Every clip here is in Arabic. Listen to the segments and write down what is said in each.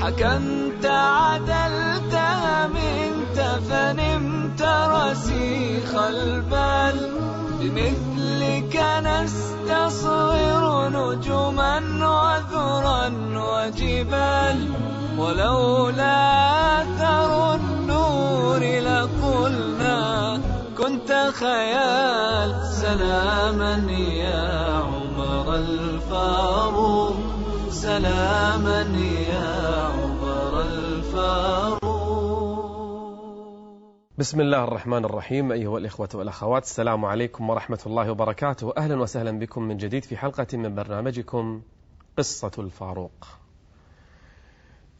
حكمت عدلت منت فنمت رسيخ البال بمثلك نستصغر نجما وذرا وجبال ولولا أثر النور لقلنا كنت خيال سلاما يا عمر الفاروق سلاما يا بسم الله الرحمن الرحيم أيها الإخوة والأخوات السلام عليكم ورحمة الله وبركاته. أهلا وسهلا بكم من جديد في حلقة من برنامجكم قصة الفاروق.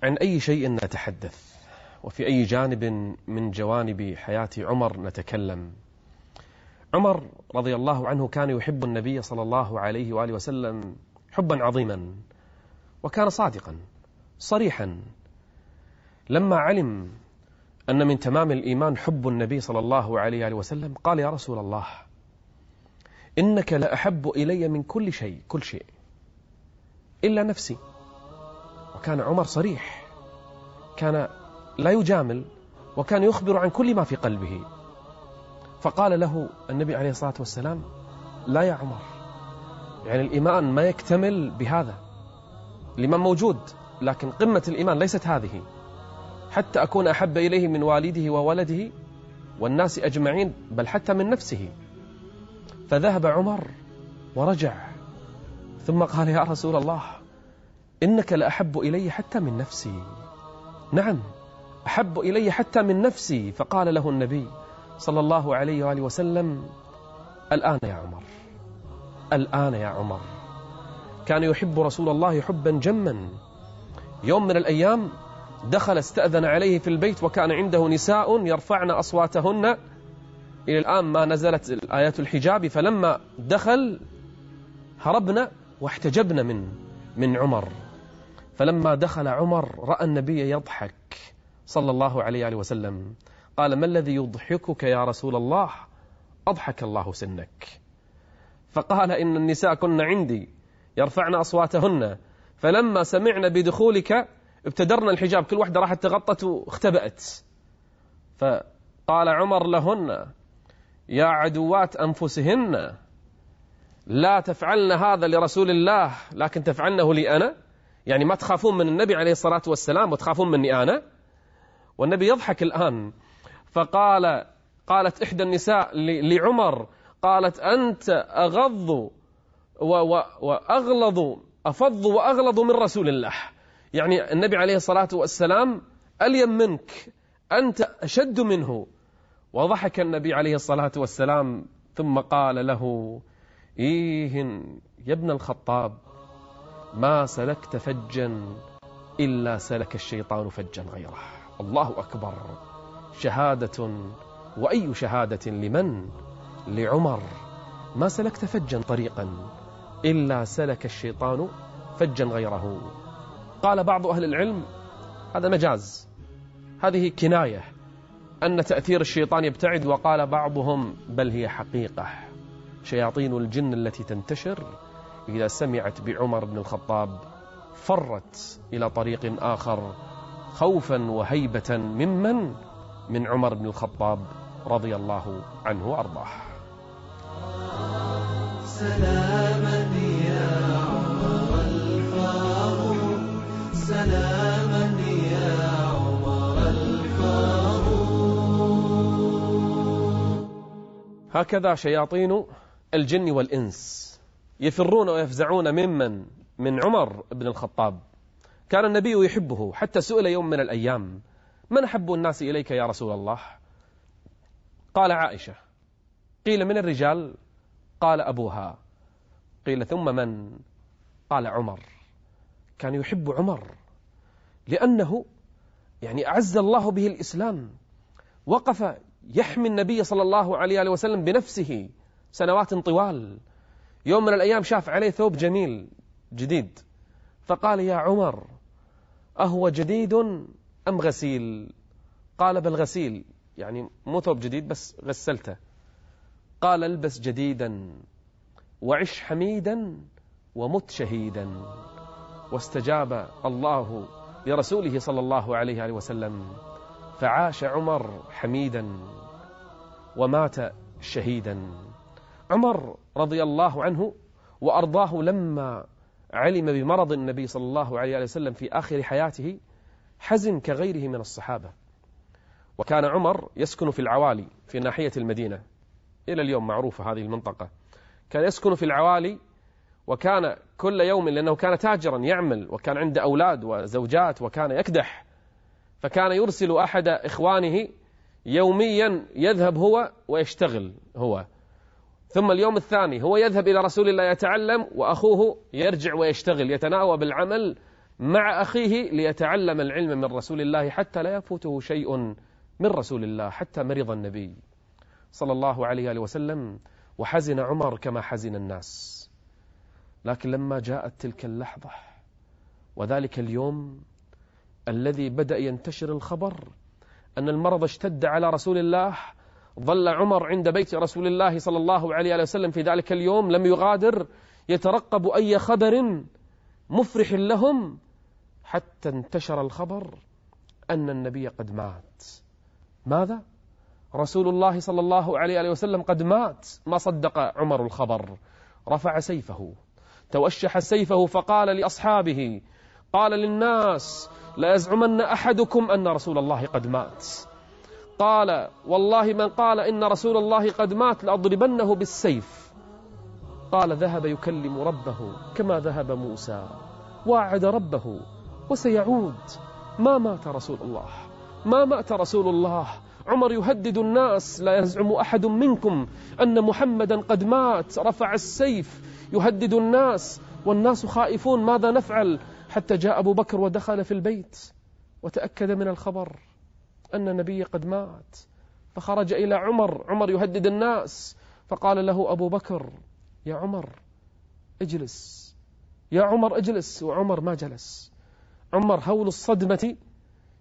عن أي شيء نتحدث؟ وفي أي جانب من جوانب حياة عمر نتكلم؟ عمر رضي الله عنه كان يحب النبي صلى الله عليه وآله وسلم حبا عظيما وكان صادقا صريحا. لما علم أن من تمام الإيمان حب النبي صلى الله عليه وسلم. قال يا رسول الله إنك لأحب إلي من كل شيء كل شيء إلا نفسي. وكان عمر صريح كان لا يجامل وكان يخبر عن كل ما في قلبه. فقال له النبي عليه الصلاة والسلام لا يا عمر يعني الإيمان ما يكتمل بهذا الإيمان موجود لكن قمة الإيمان ليست هذه. حتى أكون أحب إليه من والده وولده والناس أجمعين بل حتى من نفسه. فذهب عمر ورجع ثم قال يا رسول الله إنك لأحب إلي حتى من نفسي. نعم أحب إلي حتى من نفسي. فقال له النبي صلى الله عليه وآله وسلم الآن يا عمر الآن يا عمر. كان يحب رسول الله حبا جما. يوم من الأيام دخل استأذن عليه في البيت وكان عنده نساء يرفعن أصواتهن. إلى الآن ما نزلت آيات الحجاب فلما دخل هربنا واحتجبنا من من عمر. فلما دخل عمر رأى النبي يضحك صلى الله عليه وسلم. قال ما الذي يضحكك يا رسول الله؟ أضحك الله سنك. فقال إن النساء كن عندي يرفعن أصواتهن. فلما سمعنا بدخولك ابتدرنا الحجاب كل واحدة راحت تغطت واختبأت. فقال عمر لهن يا عدوات أنفسهن لا تفعلن هذا لرسول الله لكن تفعلنه لي أنا يعني ما تخافون من النبي عليه الصلاة والسلام وتخافون مني أنا. والنبي يضحك الآن. فقال قالت إحدى النساء لعمر قالت أنت أغض وأغلظ أفض وأغلظ من رسول الله. يعني النبي عليه الصلاة والسلام أليم منك؟ أنت أشد منه. وضحك النبي عليه الصلاة والسلام ثم قال له إيه يا ابن الخطاب ما سلكت فجا إلا سلك الشيطان فجا غيره. الله أكبر. شهادة وأي شهادة لمن؟ لعمر. ما سلكت فجا طريقا إلا سلك الشيطان فجا غيره. قال بعض أهل العلم هذا مجاز. هذه كناية أن تأثير الشيطان يبتعد وقال بعضهم بل هي حقيقة. شياطين الجن التي تنتشر إذا سمعت بعمر بن الخطاب فرت إلى طريق آخر خوفا وهيبة ممن؟ من عمر بن الخطاب رضي الله عنه وأرضاه. سلاما هكذا شياطين الجن والإنس يفرون ويفزعون ممن؟ من عمر بن الخطاب. كان النبي يحبه حتى سئل يوم من الأيام من أحب الناس إليك يا رسول الله؟ قال عائشة قيل من الرجال؟ قال أبوها قيل ثم من؟ قال عمر كان يحب عمر لأنه يعني أعز الله به الإسلام وقف يحمي النبي صلى الله عليه وسلم بنفسه سنوات طوال. يوم من الأيام شاف عليه ثوب جميل جديد. فقال يا عمر أهو جديد أم غسيل؟ قال بل غسيل. يعني مو ثوب جديد بس غسلته. قال البس جديدا وعش حميدا ومت شهيدا. واستجاب الله لرسوله صلى الله عليه وسلم. فعاش عمر حميدا ومات شهيدا. عمر رضي الله عنه وأرضاه لما علم بمرض النبي صلى الله عليه وسلم في آخر حياته حزن كغيره من الصحابة. وكان عمر يسكن في العوالي في ناحية المدينة. إلى اليوم معروفة هذه المنطقة. كان يسكن في العوالي وكان كل يوم لأنه كان تاجرا يعمل وكان عنده أولاد وزوجات وكان يكدح. فكان يرسل أحد إخوانه يوميا يذهب هو ويشتغل هو. ثم اليوم الثاني هو يذهب إلى رسول الله يتعلم وأخوه يرجع ويشتغل يتناوب العمل مع أخيه ليتعلم العلم من رسول الله حتى لا يفوته شيء من رسول الله حتى مرض النبي صلى الله عليه وسلم. وحزن عمر كما حزن الناس. لكن لما جاءت تلك اللحظة وذلك اليوم الذي بدأ ينتشر الخبر أن المرض اشتد على رسول الله ظل عمر عند بيت رسول الله صلى الله عليه وسلم في ذلك اليوم لم يغادر يترقب أي خبر مفرح لهم حتى انتشر الخبر أن النبي قد مات ماذا؟ رسول الله صلى الله عليه وسلم قد مات ما صدق عمر الخبر رفع سيفه توشح سيفه فقال لأصحابه قال للناس لا يزعمن أحدكم أن رسول الله قد مات. قال والله من قال إن رسول الله قد مات لأضربنه بالسيف. قال ذهب يكلم ربه كما ذهب موسى واعد ربه وسيعود. ما مات رسول الله ما مات رسول الله. عمر يهدد الناس لا يزعم أحد منكم أن محمدا قد مات رفع السيف يهدد الناس والناس خائفون ماذا نفعل؟ حتى جاء أبو بكر ودخل في البيت وتأكد من الخبر أن النبي قد مات. فخرج إلى عمر عمر يهدد الناس. فقال له أبو بكر يا عمر اجلس. يا عمر اجلس. وعمر ما جلس. عمر هول الصدمة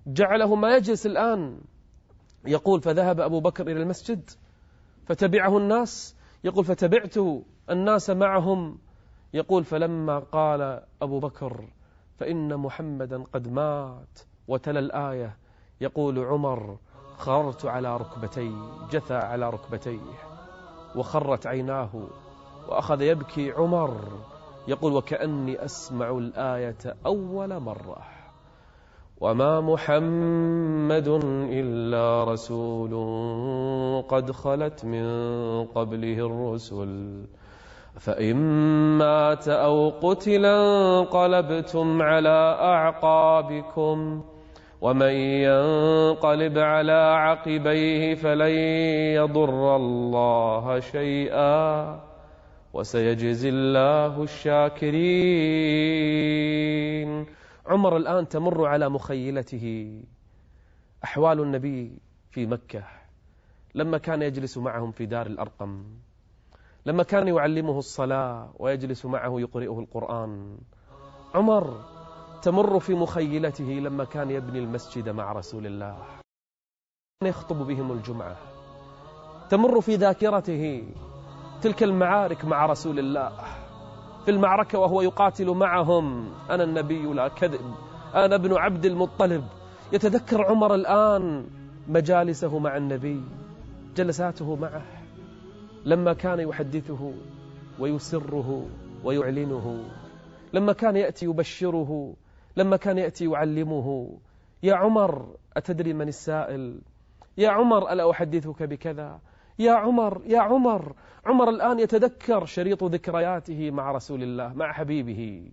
جعله ما يجلس الآن. يقول فذهب أبو بكر إلى المسجد فتبعه الناس. يقول فتبعت الناس معهم. يقول فلما قال أبو بكر فإن محمدا قد مات. وتلا الآية يقول عمر خررت على ركبتي جثى على ركبتيه وخرت عيناه وأخذ يبكي عمر. يقول وكأني أسمع الآية أول مرة. وما محمد إلا رسول قد خلت من قبله الرسل. فإن مات أو قتل انقلبتم على أعقابكم ومن ينقلب على عقبيه فلن يضر الله شيئا وسيجزي الله الشاكرين. عمر الآن تمر على مخيلته. أحوال النبي في مكة لما كان يجلس معهم في دار الأرقم. لما كان يعلمه الصلاة ويجلس معه يقرئه القرآن. عمر تمر في مخيلته لما كان يبني المسجد مع رسول الله. كان يخطب بهم الجمعة. تمر في ذاكرته تلك المعارك مع رسول الله. في المعركة وهو يقاتل معهم. أنا النبي لا كذب. أنا ابن عبد المطلب. يتذكر عمر الآن مجالسه مع النبي. جلساته معه. لما كان يحدثه ويسره ويعلنه لما كان يأتي يبشره لما كان يأتي يعلمه. يا عمر أتدري من السائل؟ يا عمر ألا أحدثك بكذا؟ يا عمر يا عمر عمر الآن يتذكر شريط ذكرياته مع رسول الله مع حبيبه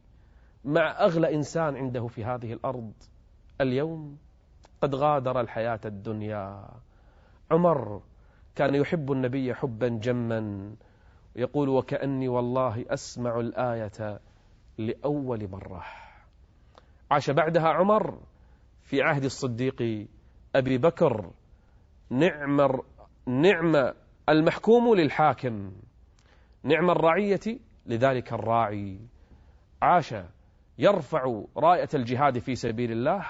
مع أغلى إنسان عنده في هذه الأرض. اليوم قد غادر الحياة الدنيا. عمر كان يحب النبي حبا جما يقول وكأني والله أسمع الآية لأول مرة. عاش بعدها عمر في عهد الصديق أبي بكر. نعم نعم المحكوم للحاكم نعم الرعية لذلك الراعي. عاش يرفع راية الجهاد في سبيل الله.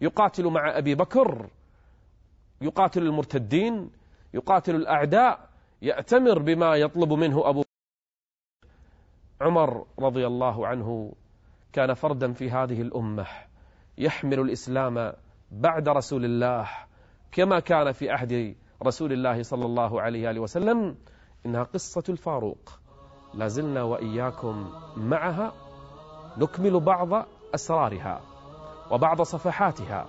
يقاتل مع أبي بكر يقاتل المرتدين. يقاتل الأعداء يأتمر بما يطلب منه أبو عمر رضي الله عنه كان فردا في هذه الأمة يحمل الإسلام بعد رسول الله كما كان في عهد رسول الله صلى الله عليه وسلم إنها قصة الفاروق. لازلنا وإياكم معها نكمل بعض أسرارها وبعض صفحاتها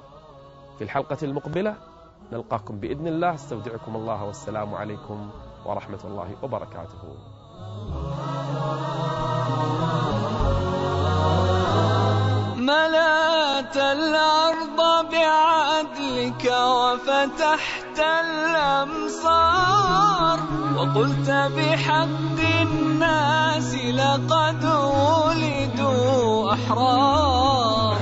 في الحلقة المقبلة. نلقاكم بإذن الله. استودعكم الله والسلام عليكم ورحمة الله وبركاته. ملأت الأرض بعدلك وفتحت الأمصار وقلت بحق الناس لقد ولدوا أحرار.